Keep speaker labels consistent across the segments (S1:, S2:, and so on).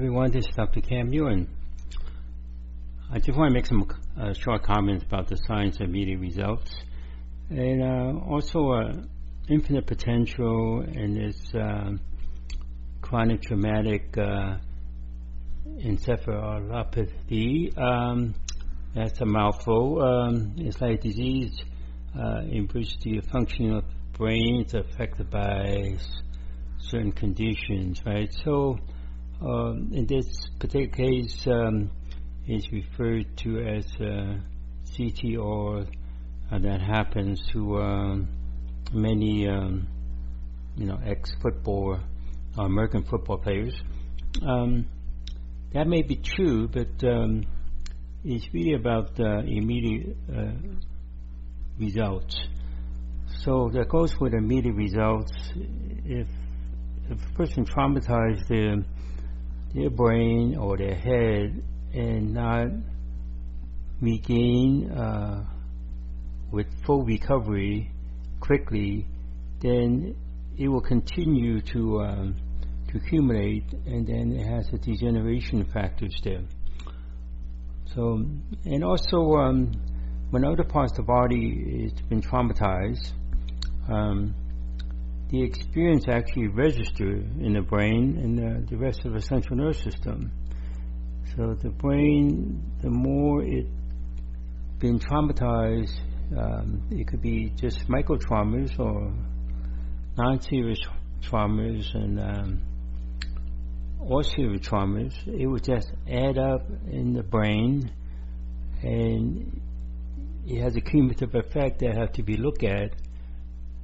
S1: everyone. This is Dr. Kam Yuen. I just want to make some uh, short comments about the science of media results and uh, also uh, infinite potential and this uh, chronic traumatic uh, encephalopathy. Um, that's a mouthful. Um, it's like a disease uh, in which the functioning of brain is affected by certain conditions, right? So, um, in this particular case, um, is referred to as CTR. That happens to um, many, um, you know, ex-football, uh, American football players. Um, that may be true, but um, it's really about immediate uh, results. So that goes with the immediate results. If if a person traumatized their brain or their head and not regain uh, with full recovery quickly, then it will continue to um, to accumulate, and then it has a degeneration factors there. So, and also um, when other parts of the body has been traumatized, um, the experience actually registers in the brain and the, the rest of the central nervous system. So the brain, the more it been traumatized, um, it could be just micro traumas or non-serious traumas and um, or serious traumas. It would just add up in the brain, and it has a cumulative effect that have to be looked at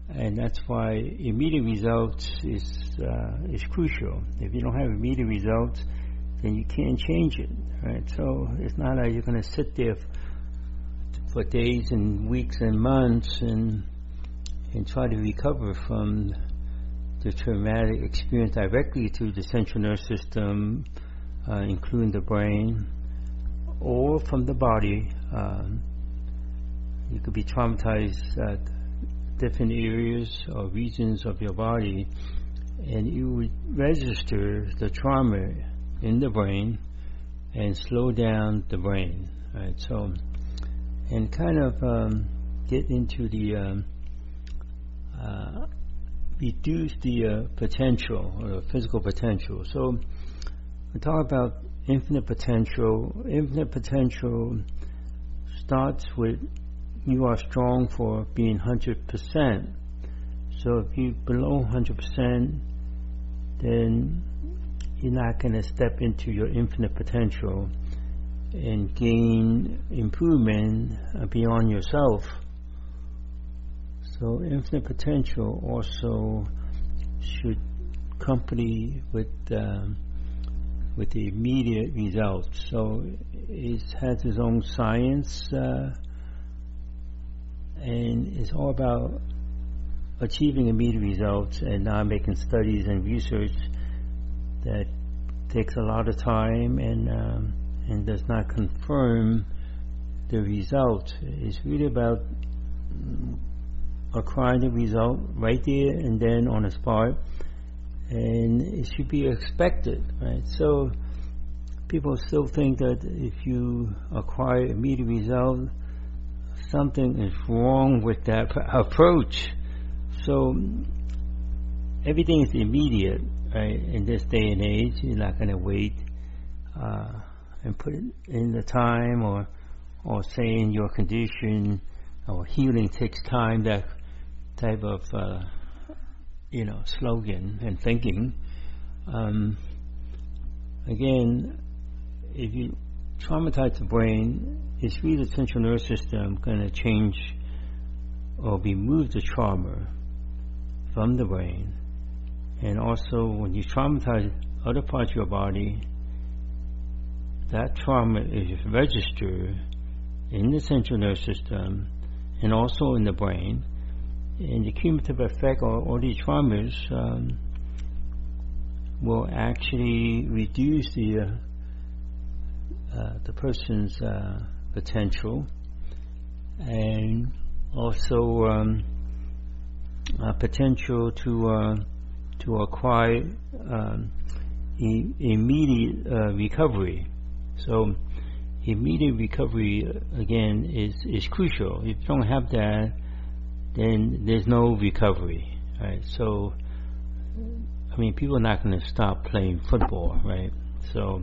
S1: and that's why immediate results is uh, is crucial. If you don't have immediate results, then you can't change it, right? So it's not like you're going to sit there for days and weeks and months and and try to recover from the traumatic experience directly to the central nervous system, uh, including the brain, or from the body. Um, you could be traumatized at different areas or regions of your body, and you would register the trauma in the brain and slow down the brain. Right, so and kind of um, get into the um, uh, reduce the uh, potential or the physical potential. So we talk about infinite potential. Infinite potential starts with you are strong for being 100%. So if you're below 100%, then you're not going to step into your infinite potential and gain improvement beyond yourself. So infinite potential also should accompany with um, with the immediate results. So it has its own science. Uh, and it's all about achieving immediate results and not making studies and research that takes a lot of time and um, and does not confirm the result. It's really about acquiring the result right there and then on the spot, and it should be expected, right? So people still think that if you acquire immediate result something is wrong with that approach. So everything is immediate, right? In this day and age, you're not going to wait uh, and put in the time or or saying your condition or healing takes time. That type of uh, you know slogan and thinking. Um, again, if you traumatize the brain, is really the central nervous system going to change or remove the trauma from the brain. And also, when you traumatize other parts of your body, that trauma is registered in the central nervous system and also in the brain. And the cumulative effect of all these traumas um, will actually reduce the uh, uh, the person's uh, potential and also um, potential to uh, to acquire um, e- immediate uh, recovery. So immediate recovery uh, again is is crucial. If you don't have that, then there's no recovery, right? So I mean, people are not going to stop playing football, right? So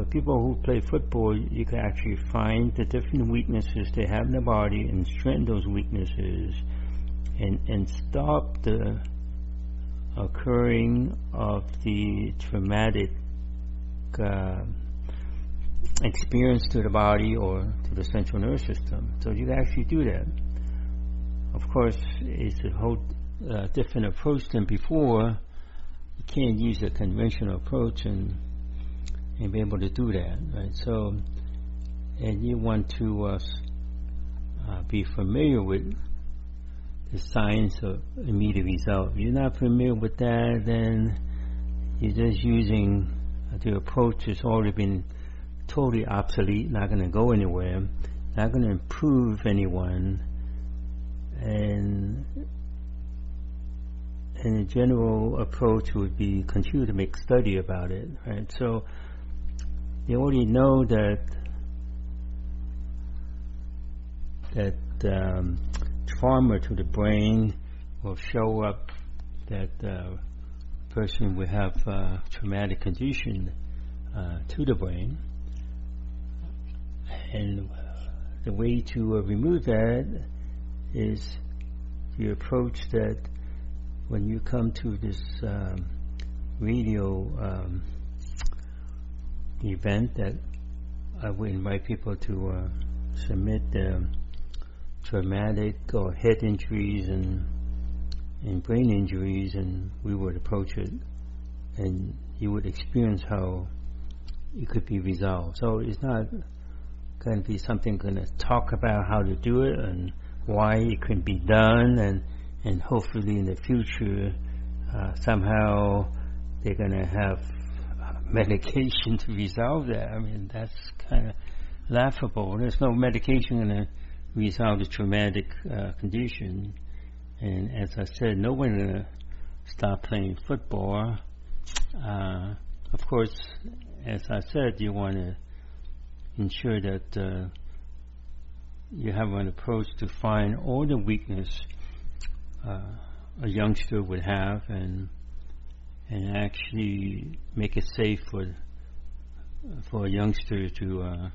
S1: for people who play football, you can actually find the different weaknesses they have in the body and strengthen those weaknesses and, and stop the occurring of the traumatic uh, experience to the body or to the central nervous system. So you can actually do that. Of course, it's a whole uh, different approach than before. You can't use a conventional approach and and be able to do that, right? So, and you want to uh, uh, be familiar with the science of immediate result. If you're not familiar with that, then you're just using the approach that's already been totally obsolete, not going to go anywhere, not going to improve anyone, and and a general approach would be continue to make study about it, right? So they already know that that um, trauma to the brain will show up that uh, person will have uh, traumatic condition uh, to the brain. And the way to uh, remove that is the approach that when you come to this um, radio um, event that I would invite people to uh, submit traumatic or head injuries and and brain injuries, and we would approach it, and you would experience how it could be resolved. So it's not going to be something going to talk about how to do it and why it can be done, and and hopefully in the future uh, somehow they're going to have medication to resolve that. I mean that's kind of laughable. There's no medication going to resolve the traumatic uh, condition. And as I said, no one going stop playing football. Uh, of course, as I said, you want to ensure that uh, you have an approach to find all the weakness uh, a youngster would have, and and actually make it safe for for a youngster to uh,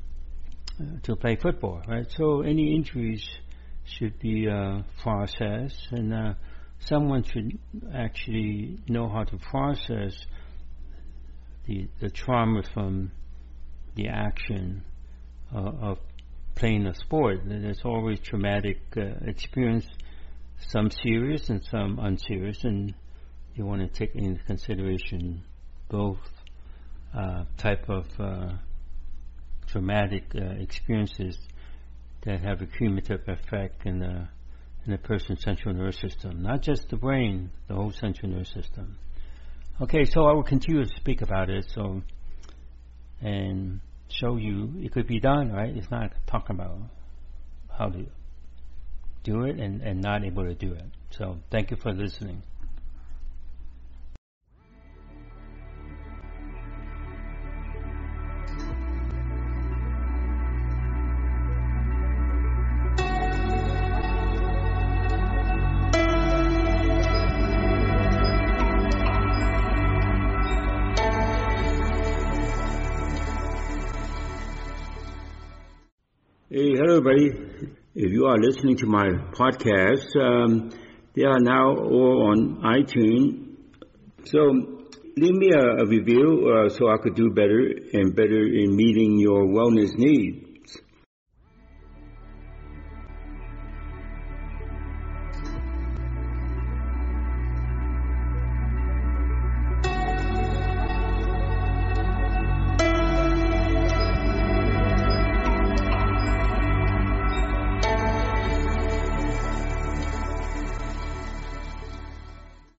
S1: to play football, right? So any injuries should be uh, processed, and uh, someone should actually know how to process the the trauma from the action uh, of playing a sport. There's always traumatic uh, experience, some serious and some unserious, and you want to take into consideration both uh, type of uh, traumatic uh, experiences that have a cumulative effect in the in the person's central nervous system, not just the brain, the whole central nervous system. Okay, so I will continue to speak about it, so and show you it could be done, right? It's not talking about how to do it and, and not able to do it. So thank you for listening. Everybody. If you are listening to my podcast, um, they are now all on iTunes. So leave me a, a review uh, so I could do better and better in meeting your wellness needs.